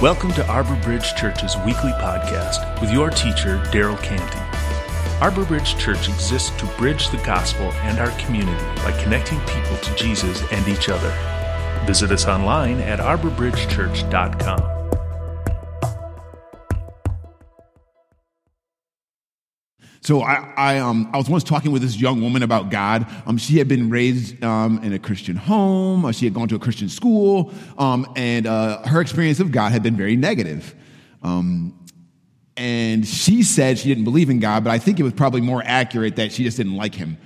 Welcome to Arbor Bridge Church's weekly podcast with your teacher, Darryl Canty. Arbor Bridge Church exists to bridge the gospel and our community by connecting people to Jesus and each other. Visit us online at arborbridgechurch.com. So I, I, um, I was once talking with this young woman about God. Um, she had been raised um, in a Christian home. Uh, she had gone to a Christian school, um, and uh, her experience of God had been very negative. Um, and she said she didn't believe in God, but I think it was probably more accurate that she just didn't like Him.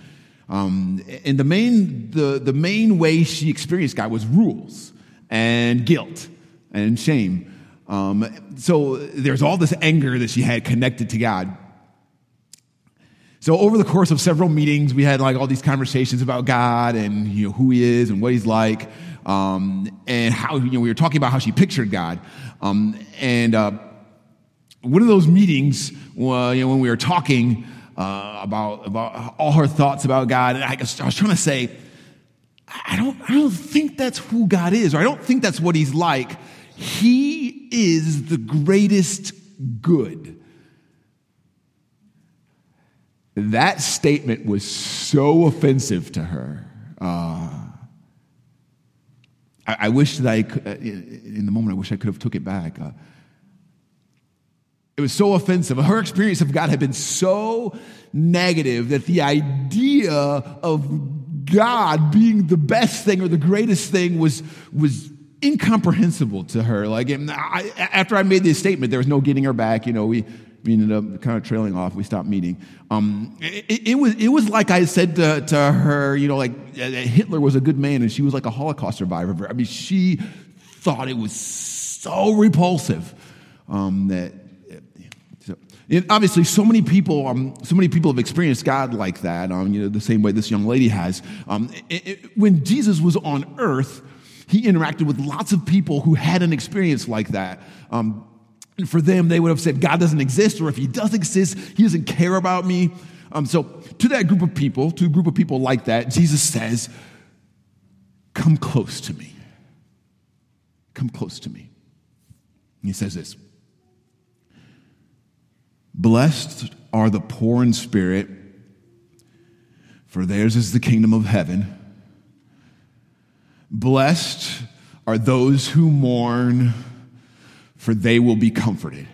Um, and the main, the, the main way she experienced God was rules and guilt and shame. so there's all this anger that she had connected to God. So over the course of several meetings, we had like all these conversations about God and you know who He is and what He's like, um, and how you know we were talking about how she pictured God. Um, and uh, one of those meetings, you know, when we were talking uh, about about all her thoughts about God, and I, I was trying to say, I don't, I don't think that's who God is, or I don't think that's what He's like. He is the greatest good. That statement was so offensive to her. Uh, I, I, wish that I could, uh, in the moment, I wish I could have took it back. Uh, it was so offensive. Her experience of God had been so negative that the idea of God being the best thing or the greatest thing was, was incomprehensible to her. Like, I, after I made this statement, there was no getting her back. You know, we, we ended up kind of trailing off. We stopped meeting. Um, it, it, was, it was like I said to, to her, you know, like uh, Hitler was a good man and she was like a Holocaust survivor. I mean, she thought it was so repulsive um, that. So, obviously, so many people, um, so many people have experienced God like that. Um, you know, the same way this young lady has. Um, it, when Jesus was on Earth, he interacted with lots of people who had an experience like that. Um, and for them, they would have said, God doesn't exist, or if he does exist, he doesn't care about me. Um, so, to that group of people, to a group of people like that, Jesus says, Come close to me. Come close to me. And he says this Blessed are the poor in spirit, for theirs is the kingdom of heaven. Blessed are those who mourn for they will be comforted.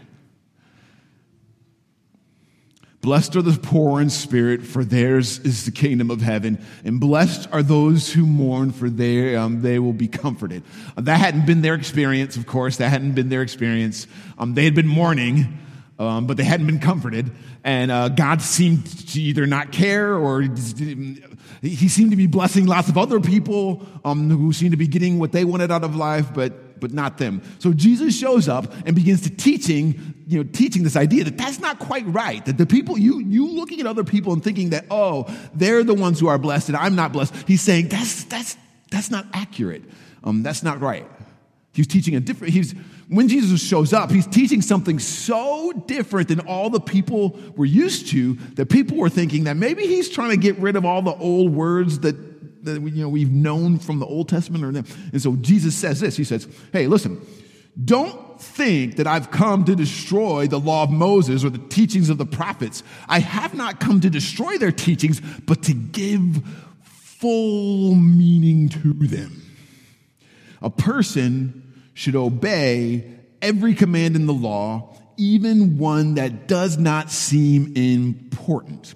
Blessed are the poor in spirit, for theirs is the kingdom of heaven. And blessed are those who mourn, for they, um, they will be comforted. That hadn't been their experience, of course. That hadn't been their experience. Um, they had been mourning, um, but they hadn't been comforted. And uh, God seemed to either not care or he seemed to be blessing lots of other people um, who seemed to be getting what they wanted out of life, but but not them. So Jesus shows up and begins to teaching, you know, teaching this idea that that's not quite right. That the people, you, you looking at other people and thinking that, oh, they're the ones who are blessed and I'm not blessed. He's saying that's, that's, that's not accurate. Um, that's not right. He's teaching a different, he's, when Jesus shows up, he's teaching something so different than all the people were used to that people were thinking that maybe he's trying to get rid of all the old words that that you know, we've known from the Old Testament. Or, and so Jesus says this He says, Hey, listen, don't think that I've come to destroy the law of Moses or the teachings of the prophets. I have not come to destroy their teachings, but to give full meaning to them. A person should obey every command in the law, even one that does not seem important.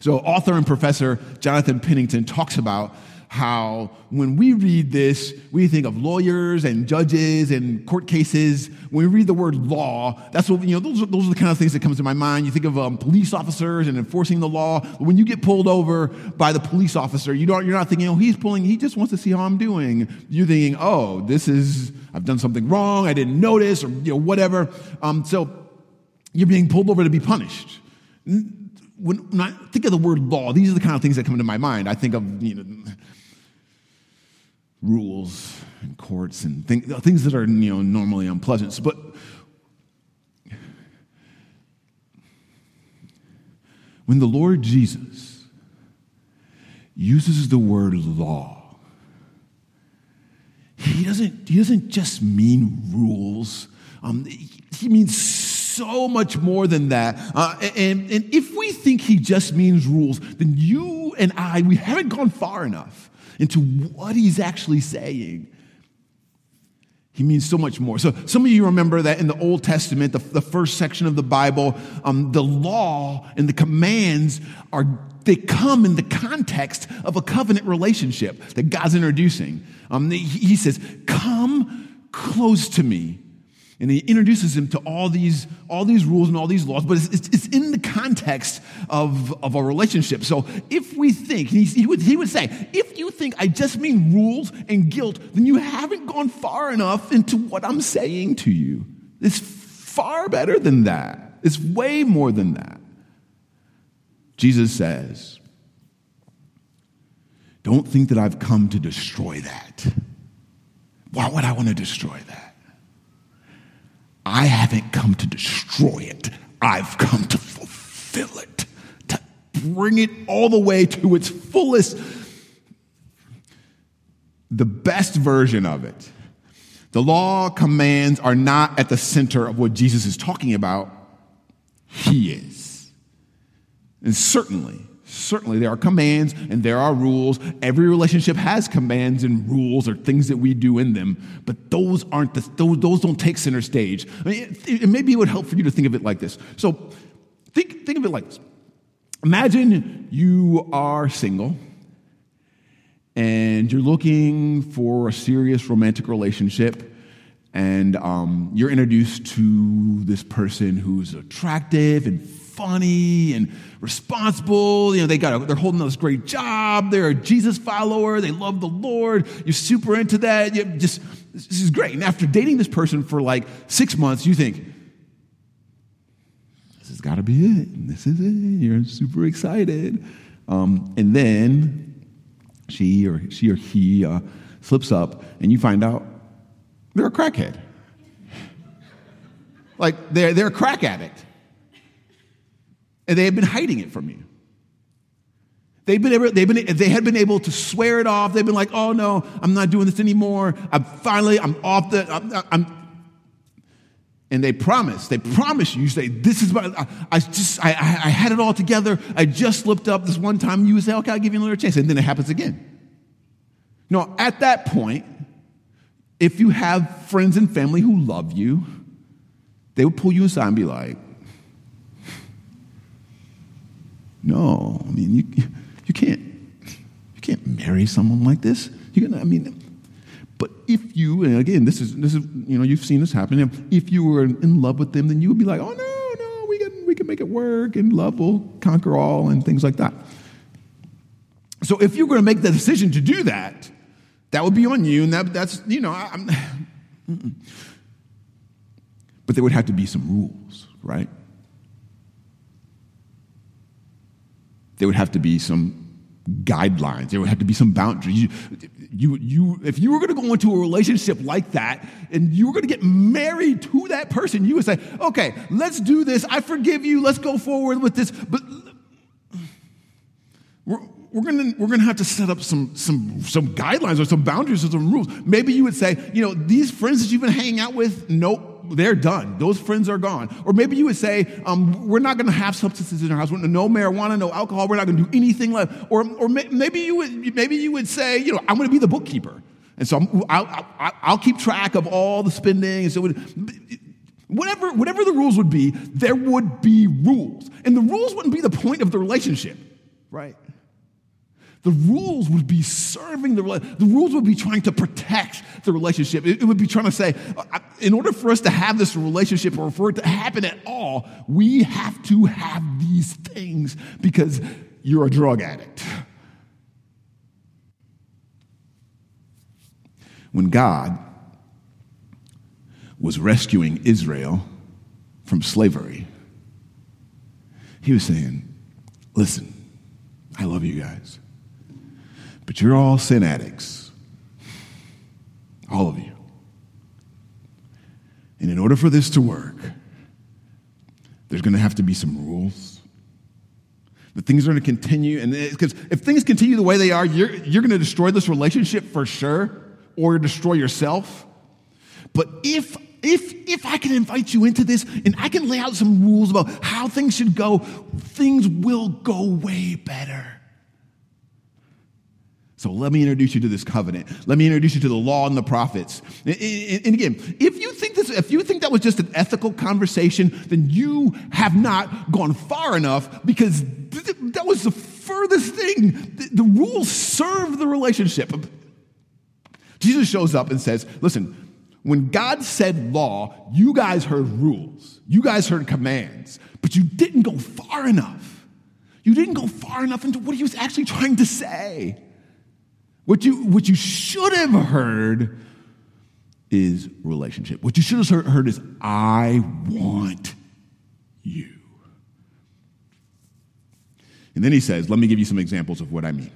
So, author and professor Jonathan Pennington talks about how when we read this, we think of lawyers and judges and court cases. When we read the word law, that's what, you know, those are, those are the kind of things that comes to my mind. You think of um, police officers and enforcing the law. When you get pulled over by the police officer, you don't, you're not thinking, oh, he's pulling, he just wants to see how I'm doing. You're thinking, oh, this is, I've done something wrong, I didn't notice, or, you know, whatever. Um, so you're being pulled over to be punished when, I think of the word law, these are the kind of things that come to my mind. I think of you know, rules and courts and things, things that are you know, normally unpleasant. But when the Lord Jesus uses the word law, he doesn't, he doesn't just mean rules. Um, he means so much more than that. Uh, and, and if we think he just means rules, then you and I, we haven't gone far enough into what he's actually saying. He means so much more. So, some of you remember that in the Old Testament, the, the first section of the Bible, um, the law and the commands are, they come in the context of a covenant relationship that God's introducing. Um, he, he says, Come close to me and he introduces him to all these, all these rules and all these laws, but it's, it's, it's in the context of, of a relationship. So if we think, he, he, would, he would say, if you think I just mean rules and guilt, then you haven't gone far enough into what I'm saying to you. It's far better than that, it's way more than that. Jesus says, Don't think that I've come to destroy that. Why would I want to destroy that? I haven't come to destroy it. I've come to fulfill it, to bring it all the way to its fullest, the best version of it. The law commands are not at the center of what Jesus is talking about. He is. And certainly, Certainly, there are commands and there are rules. Every relationship has commands and rules or things that we do in them, but those aren't the, those, those don't take center stage. I mean, it, it, maybe it would help for you to think of it like this. So, think, think of it like this. Imagine you are single and you're looking for a serious romantic relationship, and um, you're introduced to this person who's attractive and funny and responsible. You know, they got a, they're holding this great job. They're a Jesus follower. They love the Lord. You're super into that. You just this is great. And after dating this person for like six months, you think, this has got to be it. This is it. You're super excited. Um, and then she or she or he uh, slips up, and you find out they're a crackhead. Like they're, they're a crack addict. And they had been hiding it from you. They've been they've been, they had been able to swear it off. They've been like, oh no, I'm not doing this anymore. I'm finally, I'm off the, I'm, I'm and they promise, they promise you, you say, this is my, I, just, I, I had it all together. I just slipped up this one time. You say, okay, I'll give you another chance. And then it happens again. No, at that point, if you have friends and family who love you, they would pull you aside and be like, no, I mean, you, you can't, you can't marry someone like this. You can, I mean, but if you, and again, this is, this is, you know, you've seen this happen. If you were in love with them, then you would be like, oh, no, no, we can, we can make it work and love will conquer all and things like that. So if you're going to make the decision to do that, that would be on you. And that, that's, you know, I'm, but there would have to be some rules, right? There would have to be some guidelines. There would have to be some boundaries. You, you, you, if you were going to go into a relationship like that and you were going to get married to that person, you would say, okay, let's do this. I forgive you. Let's go forward with this. But we're, we're going we're gonna have to set up some, some, some guidelines or some boundaries or some rules. Maybe you would say, you know, these friends that you've been hanging out with, nope, they're done. Those friends are gone. Or maybe you would say, um, we're not going to have substances in our house. No marijuana, no alcohol. We're not going to do anything like. Or, or maybe you would, maybe you would say, you know, I'm going to be the bookkeeper, and so i will keep track of all the spending. And so, whatever, whatever the rules would be, there would be rules, and the rules wouldn't be the point of the relationship, right? The rules would be serving the relationship. the rules would be trying to protect the relationship. It, it, would be trying to say, uh, in order for us to have this relationship or for it to happen at all, we have to have these things because you're a drug addict. When God was rescuing Israel from slavery, he was saying, Listen, I love you guys. But you're all sin addicts. All of you. And in order for this to work, there's going to have to be some rules. The things are going to continue, and because if things continue the way they are, you're, you're going to destroy this relationship for sure, or destroy yourself. But if if if I can invite you into this and I can lay out some rules about how things should go, things will go way better. So let me introduce you to this covenant. Let me introduce you to the law and the prophets. And again, if you think this, if you think that was just an ethical conversation, then you have not gone far enough because that was the furthest thing. The rules serve the relationship. Jesus shows up and says, listen, when God said law, you guys heard rules. You guys heard commands, but you didn't go far enough. You didn't go far enough into what he was actually trying to say. What you, what you should have heard is relationship. What you should have heard is, I want you. And then he says, Let me give you some examples of what I mean.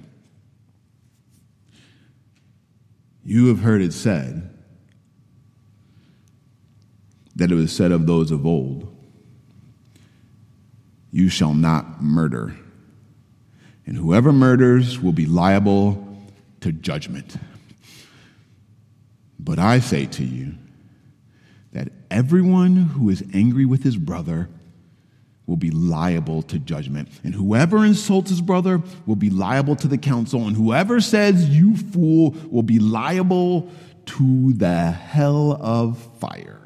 You have heard it said that it was said of those of old, You shall not murder, and whoever murders will be liable to judgment. But I say to you that everyone who is angry with his brother will be liable to judgment. And whoever insults his brother will be liable to the council. And whoever says, you fool, will be liable to the hell of fire.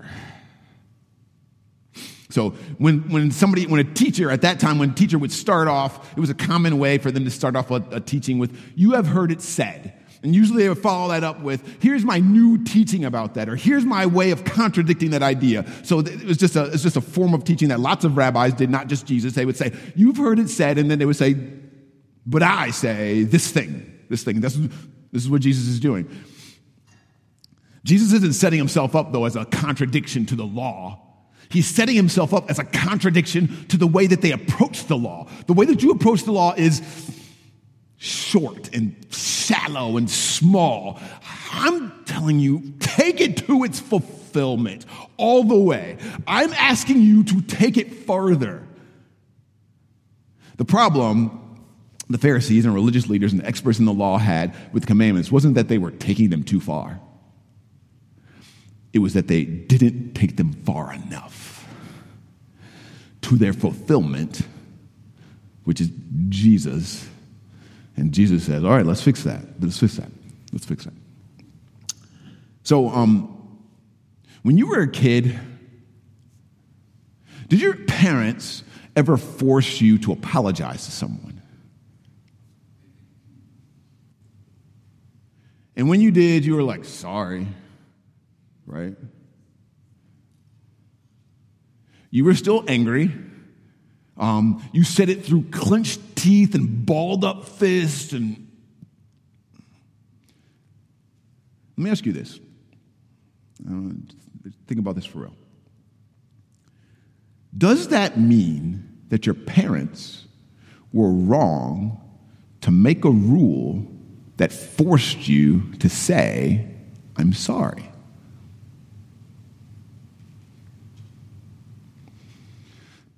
So when, when somebody, when a teacher at that time, when a teacher would start off, it was a common way for them to start off a, a teaching with, you have heard it said. And usually they would follow that up with, here's my new teaching about that, or here's my way of contradicting that idea. So it was just a, it's just a form of teaching that lots of rabbis did, not just Jesus. They would say, you've heard it said, and then they would say, but I say this thing, this thing. This is, this is what Jesus is doing. Jesus isn't setting himself up, though, as a contradiction to the law. He's setting himself up as a contradiction to the way that they approach the law. The way that you approach the law is short and shallow and small. I'm telling you, take it to its fulfillment all the way. I'm asking you to take it further. The problem the Pharisees and religious leaders and experts in the law had with commandments wasn't that they were taking them too far. It was that they didn't take them far enough to their fulfillment, which is Jesus and Jesus says, All right, let's fix that. Let's fix that. Let's fix that. So, um, when you were a kid, did your parents ever force you to apologize to someone? And when you did, you were like, sorry, right? You were still angry. Um, you said it through clenched teeth and balled up fists. And let me ask you this. Uh, think about this for real. Does that mean that your parents were wrong to make a rule that forced you to say, I'm sorry?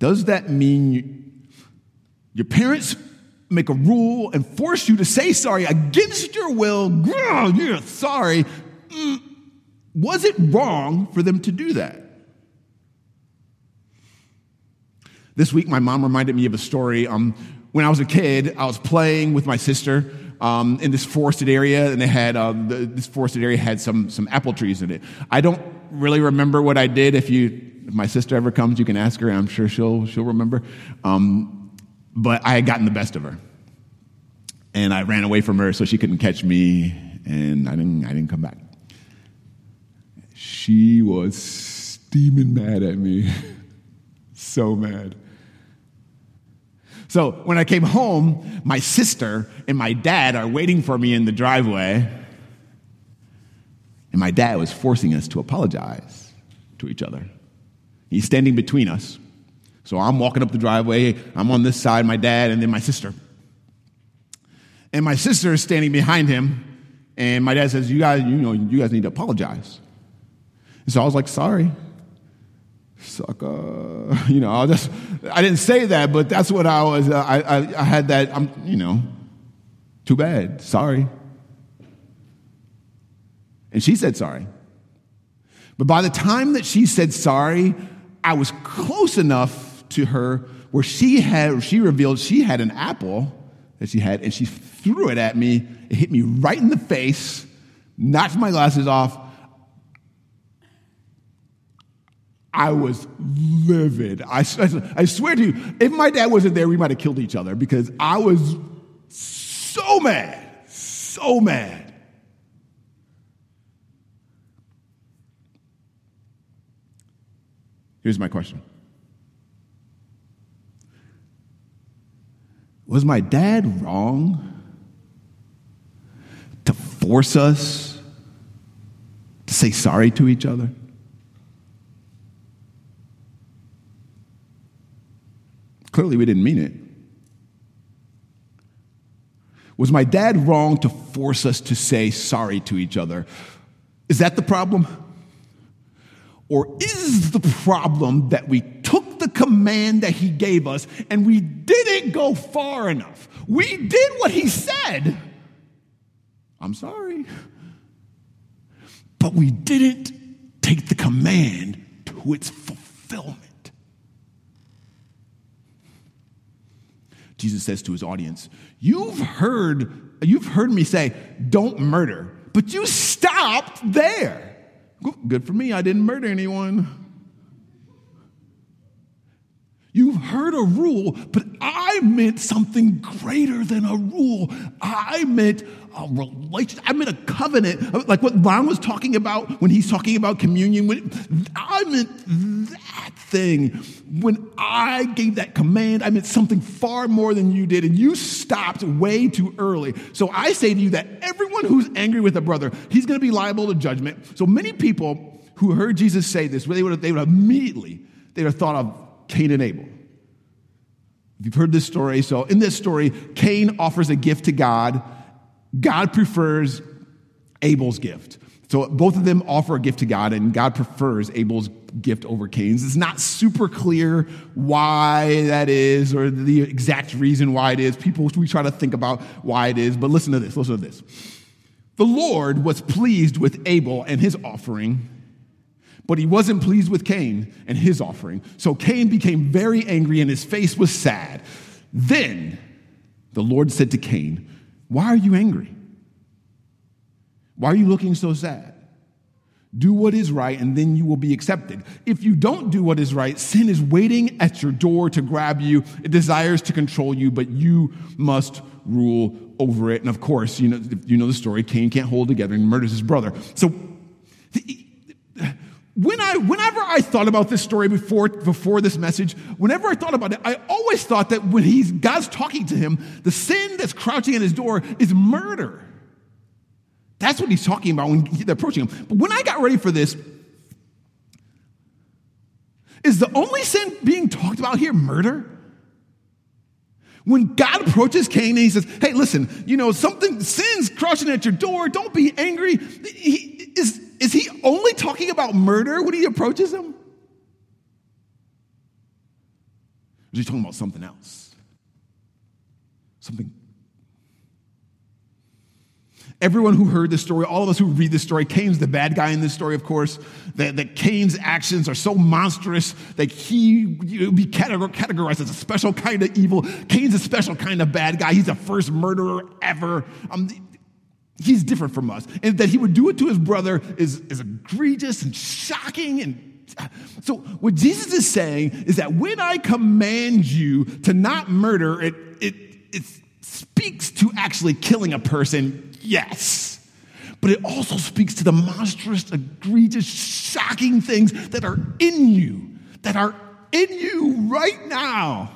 Does that mean you, your parents make a rule and force you to say sorry against your will? Girl, you're sorry. Mm, was it wrong for them to do that? This week, my mom reminded me of a story. Um, when I was a kid, I was playing with my sister um, in this forested area, and they had um, the, this forested area had some some apple trees in it. I don't really remember what I did. If you if my sister ever comes, you can ask her. I'm sure she'll, she'll remember. Um, but I had gotten the best of her. And I ran away from her so she couldn't catch me, and I didn't, I didn't come back. She was steaming mad at me. so mad. So when I came home, my sister and my dad are waiting for me in the driveway. And my dad was forcing us to apologize to each other. He's standing between us. So I'm walking up the driveway. I'm on this side, my dad, and then my sister. And my sister is standing behind him. And my dad says, You guys, you know, you guys need to apologize. And so I was like, Sorry. Sucker. You know, I just, I didn't say that, but that's what I was, uh, I, I, I had that, I'm, you know, too bad. Sorry. And she said sorry. But by the time that she said sorry, I was close enough to her where she had she revealed she had an apple that she had and she threw it at me. It hit me right in the face, knocked my glasses off. I was livid. I, I, swear to you, if my dad wasn't there, we might have killed each other because I was so mad, so mad. Here's my question Was my dad wrong to force us to say sorry to each other? Clearly, we didn't mean it. Was my dad wrong to force us to say sorry to each other? Is that the problem? Or is the problem that we took the command that he gave us and we didn't go far enough? We did what he said. I'm sorry. But we didn't take the command to its fulfillment. Jesus says to his audience, You've heard, you've heard me say, don't murder, but you stopped there. Good for me, I didn't murder anyone. You've heard a rule, but I meant something greater than a rule. I meant a relationship. I meant a covenant, like what Ron was talking about when he's talking about communion. I meant that thing. When I gave that command, I meant something far more than you did, and you stopped way too early. So I say to you that everyone who's angry with a brother, he's going to be liable to judgment. So many people who heard Jesus say this, they would have, they would have immediately they would have thought of Cain and Abel. If You've heard this story. So, in this story, Cain offers a gift to God. God prefers Abel's gift. So, both of them offer a gift to God, and God prefers Abel's gift over Cain's. It's not super clear why that is or the exact reason why it is. People, we try to think about why it is, but listen to this. Listen to this. The Lord was pleased with Abel and his offering but he wasn't pleased with Cain and his offering. So Cain became very angry and his face was sad. Then the Lord said to Cain, Why are you angry? Why are you looking so sad? Do what is right, and then you will be accepted. If you don't do what is right, sin is waiting at your door to grab you. It desires to control you, but you must rule over it. And of course, you know, you know the story Cain can't hold together and murders his brother. So when I, whenever I thought about this story before, before this message, whenever I thought about it, I always thought that when he's, God's talking to him, the sin that's crouching at his door is murder. That's what he's talking about when they're approaching him. But when I got ready for this, is the only sin being talked about here murder? When God approaches Cain and he says, Hey, listen, you know, something, sin's crouching at your door, don't be angry. He, is, is he only talking about murder when he approaches him? Is he talking about something else? Something. Everyone who heard this story, all of us who read this story, Cain's the bad guy in this story, of course, that, that Cain's actions are so monstrous that he would be categorized as a special kind of evil. Cain's a special kind of bad guy. He's the first murderer ever. Um, he's different from us. And that he would do it to his brother is, is egregious and shocking. And so, what Jesus is saying is that when I command you to not murder, it, it, it speaks to actually killing a person, yes. But it also speaks to the monstrous, egregious, shocking things that are in you, that are in you right now,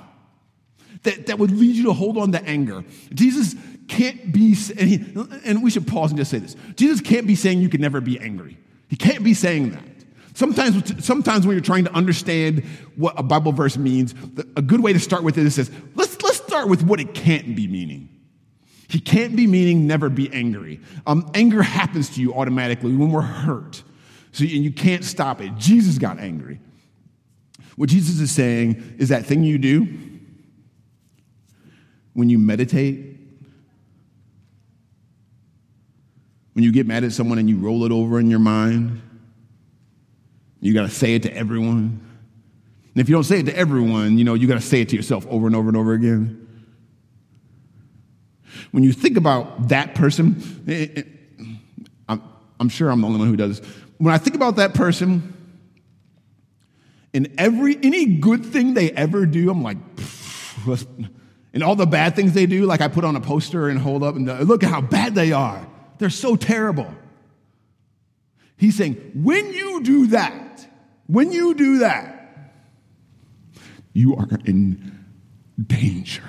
that, that would lead you to hold on to anger. Jesus can't be, and, he, and we should pause and just say this Jesus can't be saying you can never be angry. He can't be saying that. Sometimes, sometimes when you're trying to understand what a Bible verse means, a good way to start with it is says, let's, let's start with what it can't be meaning. He can't be meaning never be angry. Um, anger happens to you automatically when we're hurt. So, and you can't stop it. Jesus got angry. What Jesus is saying is that thing you do when you meditate When you get mad at someone and you roll it over in your mind, you got to say it to everyone. And if you don't say it to everyone, you know, you got to say it to yourself over and over and over again. When you think about that person, it, it, I'm, I'm sure I'm the only one who does. When I think about that person, and every any good thing they ever do, I'm like, and all the bad things they do, like I put on a poster and hold up and look at how bad they are. They're so terrible. He's saying, when you do that, when you do that, you are in danger.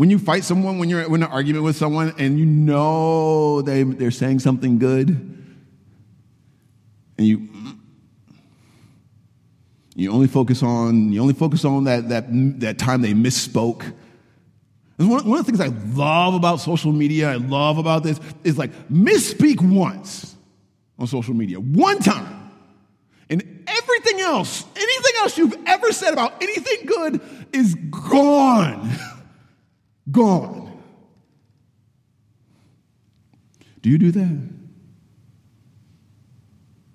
When you fight someone, when you're in an argument with someone and you know they, they're saying something good, and you you only focus on you only focus on that that that time they misspoke. one, one of the things I love about social media, I love about this, is like misspeak once on social media, one time, and everything else, anything else you've ever said about anything good is gone. Gone. Do you do that?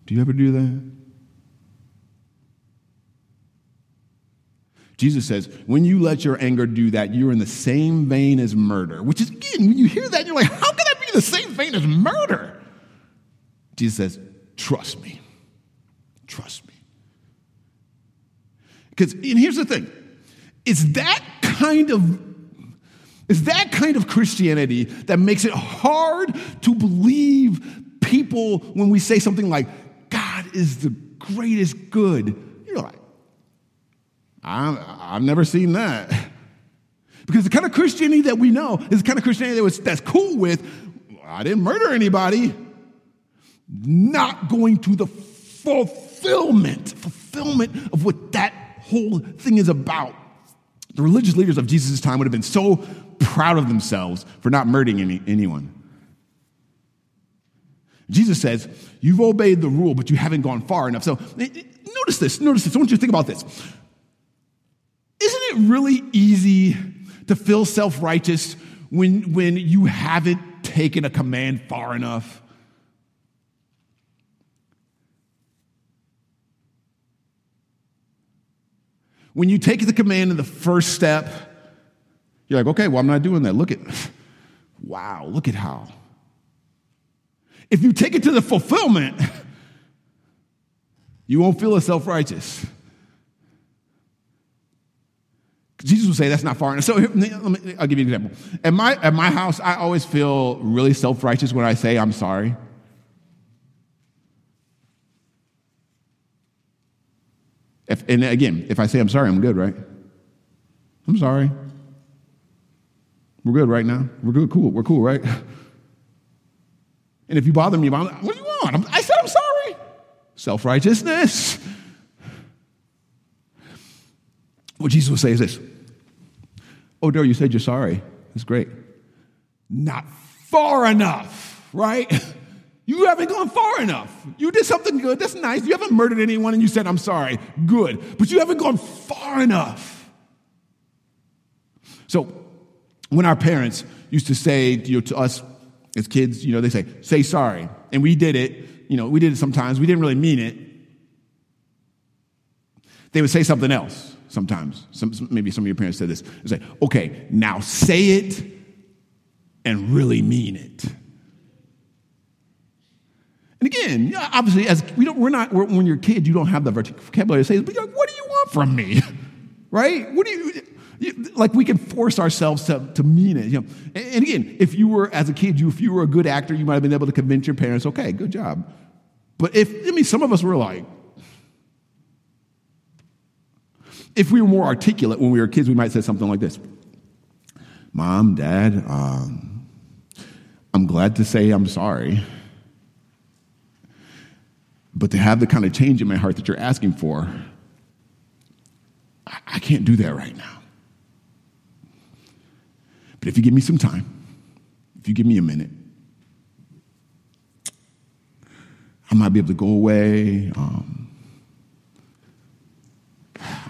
Do you ever do that? Jesus says, when you let your anger do that, you're in the same vein as murder, which is, again, when you hear that, you're like, how can that be the same vein as murder? Jesus says, trust me. Trust me. Because, and here's the thing it's that kind of it's that kind of Christianity that makes it hard to believe people when we say something like, God is the greatest good. You're like, I've never seen that. Because the kind of Christianity that we know is the kind of Christianity that was, that's cool with, I didn't murder anybody, not going to the fulfillment, fulfillment of what that whole thing is about. The religious leaders of Jesus' time would have been so proud of themselves for not murdering any, anyone. Jesus says, You've obeyed the rule, but you haven't gone far enough. So notice this, notice this. I want you to think about this. Isn't it really easy to feel self righteous when, when you haven't taken a command far enough? When you take the command in the first step, you're like, okay, well, I'm not doing that. Look at, wow, look at how. If you take it to the fulfillment, you won't feel as self righteous. Jesus would say that's not far enough. So me, I'll give you an example. At my, at my house, I always feel really self righteous when I say I'm sorry. If, and again, if I say I'm sorry, I'm good, right? I'm sorry. We're good right now. We're good, cool. We're cool, right? And if you bother me, what do you want? I said I'm sorry. Self righteousness. What Jesus will say is this Oh, Darryl, you said you're sorry. That's great. Not far enough, right? You haven't gone far enough. You did something good. That's nice. You haven't murdered anyone and you said, I'm sorry. Good. But you haven't gone far enough. So, when our parents used to say you know, to us as kids, you know, they say, say sorry. And we did it. You know, we did it sometimes. We didn't really mean it. They would say something else sometimes. Some, maybe some of your parents said this. They say, okay, now say it and really mean it. And again, obviously, as we don't, we're not, we're, when you're a kid, you don't have the vocabulary to say this, but you're like, what do you want from me? right? What do you, like we can force ourselves to, to mean it. You know? And again, if you were, as a kid, you, if you were a good actor, you might have been able to convince your parents, okay, good job. But if, I mean, some of us were like, if we were more articulate when we were kids, we might say something like this Mom, Dad, um, I'm glad to say I'm sorry. But to have the kind of change in my heart that you're asking for, I can't do that right now. But if you give me some time, if you give me a minute, I might be able to go away. Um,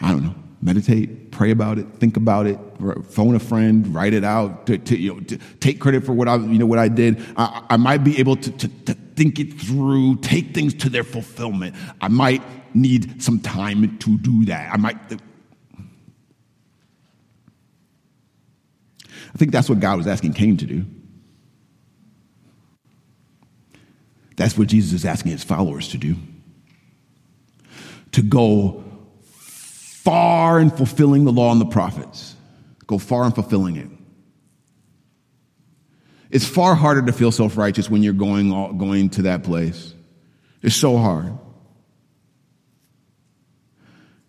I don't know, meditate, pray about it, think about it, phone a friend, write it out, to, to, you know, to take credit for what I, you know, what I did. I, I might be able to, to think it through, take things to their fulfillment. I might need some time to do that. I might. I think that's what God was asking Cain to do. That's what Jesus is asking his followers to do. To go far in fulfilling the law and the prophets. Go far in fulfilling it. It's far harder to feel self righteous when you're going, going to that place. It's so hard.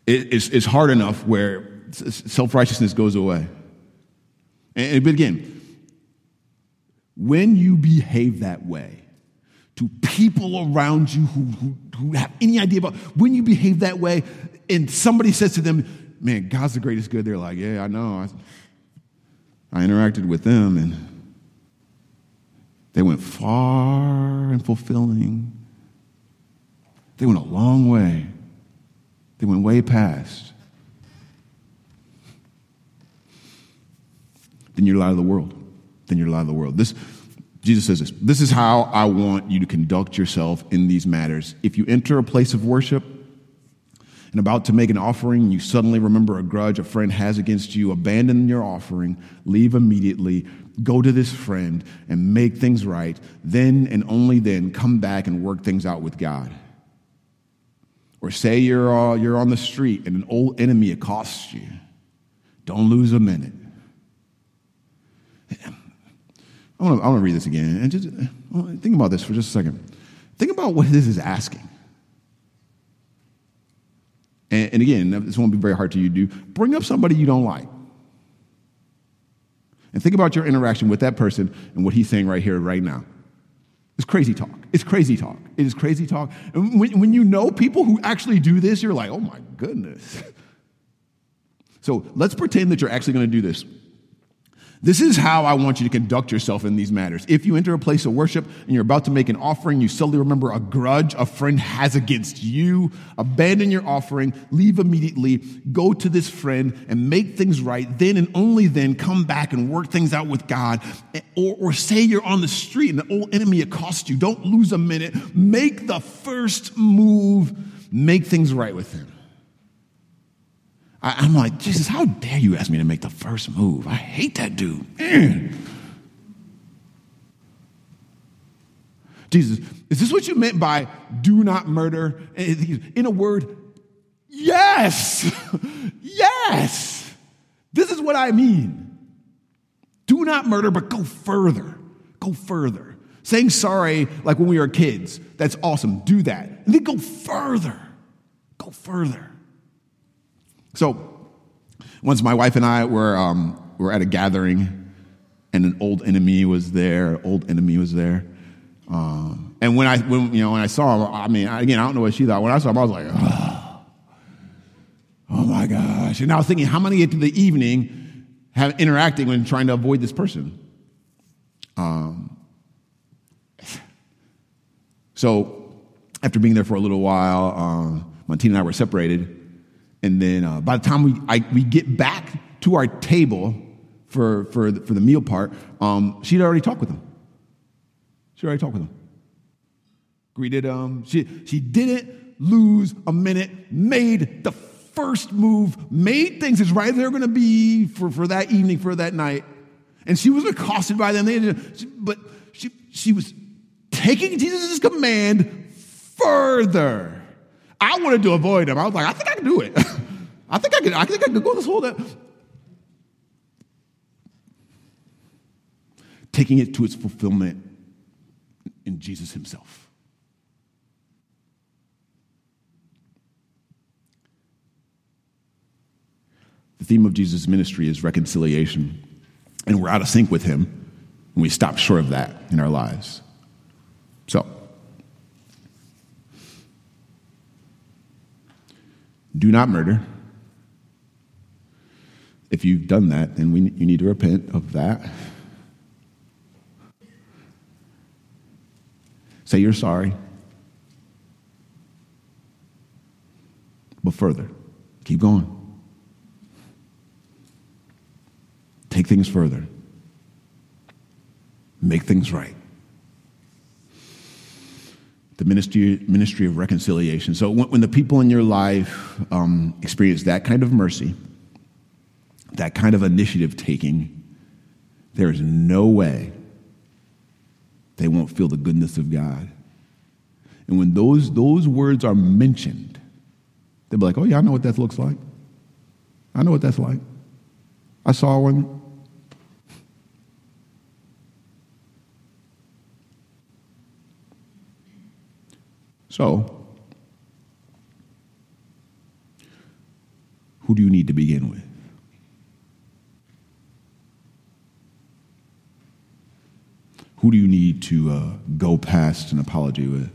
it's, it's hard enough where self righteousness goes away. And, but again, when you behave that way to people around you who, who, who have any idea about, when you behave that way and somebody says to them, man, God's the greatest good, they're like, yeah, I know. I, I interacted with them and they went far in fulfilling. They went a long way. They went way past. then you're out of the world. Then you're out of the world. This, Jesus says this this is how I want you to conduct yourself in these matters. If you enter a place of worship and about to make an offering, you suddenly remember a grudge a friend has against you, abandon your offering, leave immediately, go to this friend and make things right. Then and only then come back and work things out with God. Or say you're, uh, you're on the street and an old enemy accosts you. Don't lose a minute. I want to read this again and just think about this for just a second. Think about what this is asking. And, and again, this won't be very hard to you to do. Bring up somebody you don't like. And think about your interaction with that person and what he's saying right here, right now. It's crazy talk. It's crazy talk. It is crazy talk. And when, when you know people who actually do this, you're like, oh my goodness. So let's pretend that you're actually going to do this. This is how I want you to conduct yourself in these matters. If you enter a place of worship and you're about to make an offering, you suddenly remember a grudge a friend has against you. Abandon your offering, leave immediately, go to this friend and make things right. Then and only then come back and work things out with God. Or, or say you're on the street and the old enemy accosts you. Don't lose a minute. Make the first move, make things right with him. I, am like, Jesus, how dare you ask me to make the first move? I hate that dude. Man. Jesus, is this what you meant by do not murder? Eh, eh, in a word, yes, yes. This is what I mean. Do not murder, but go further. Go further. Saying sorry, like when we were kids, that's awesome. Do that. And then go further. Go further. So, once my wife and I were, um, were at a gathering, and an old enemy was there. Old enemy was there. Um, and when I, when, you know, when I saw him, I mean, again, I don't know what she thought. When I saw him, I was like, oh, oh my gosh. And I was thinking, how many into the evening have interacting when trying to avoid this person? Um, so after being there for a little while, um, Montina and I were separated. And then uh, by the time we, I, we get back to our table for, for, the, for the meal part, um, she'd already talked with him. She already talked with him. Greeted him. She, she didn't lose a minute, made the first move, made things as right as they're going to be for, for that evening, for that night. And she was accosted by them. They, but she, she was taking Jesus' command further. I wanted to avoid him. I was like, I think I can do it. I think I can, I think I can go this whole day. Taking it to its fulfillment in Jesus himself. The theme of Jesus' ministry is reconciliation, and we're out of sync with him, and we stop short of that in our lives. So, do not murder. If you've done that, then we, you need to repent of that. Say you're sorry. But further, keep going. take things further, make things right. The ministry, ministry of reconciliation. So, when, when the people in your life um, experience that kind of mercy, that kind of initiative taking, there is no way they won't feel the goodness of God. And when those, those words are mentioned, they'll be like, oh, yeah, I know what that looks like. I know what that's like. I saw one. So, who do you need to begin with? Who do you need to uh, go past an apology with?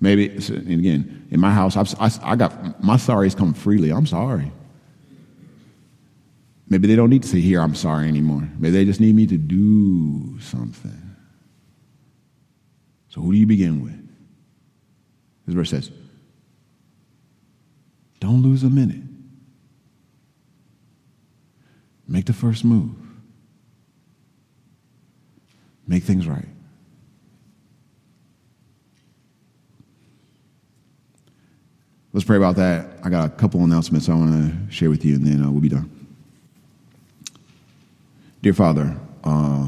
Maybe, and again, in my house, I've, I, I got my sorries come freely. I'm sorry. Maybe they don't need to say, Here, I'm sorry anymore. Maybe they just need me to do something. So, who do you begin with? This verse says, Don't lose a minute. Make the first move. Make things right. Let's pray about that. I got a couple announcements I want to share with you, and then uh, we'll be done. Dear Father, uh,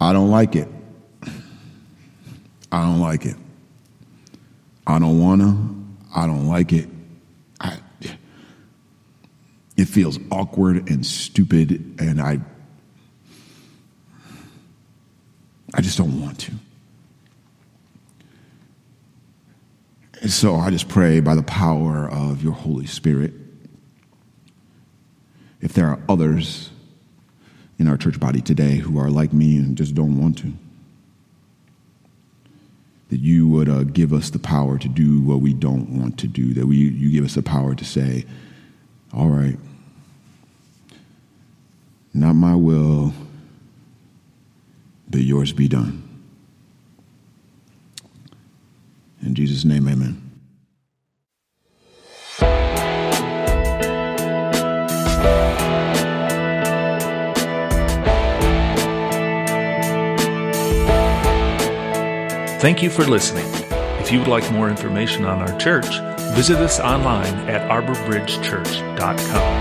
I don't like it. I don't like it. I don't want to. I don't like it. I, it feels awkward and stupid, and I, I just don't want to. And so I just pray by the power of your Holy Spirit, if there are others in our church body today who are like me and just don't want to, that you would uh, give us the power to do what we don't want to do, that we, you give us the power to say, all right, not my will, but yours be done. In Jesus' name, amen. Thank you for listening. If you would like more information on our church, visit us online at arborbridgechurch.com.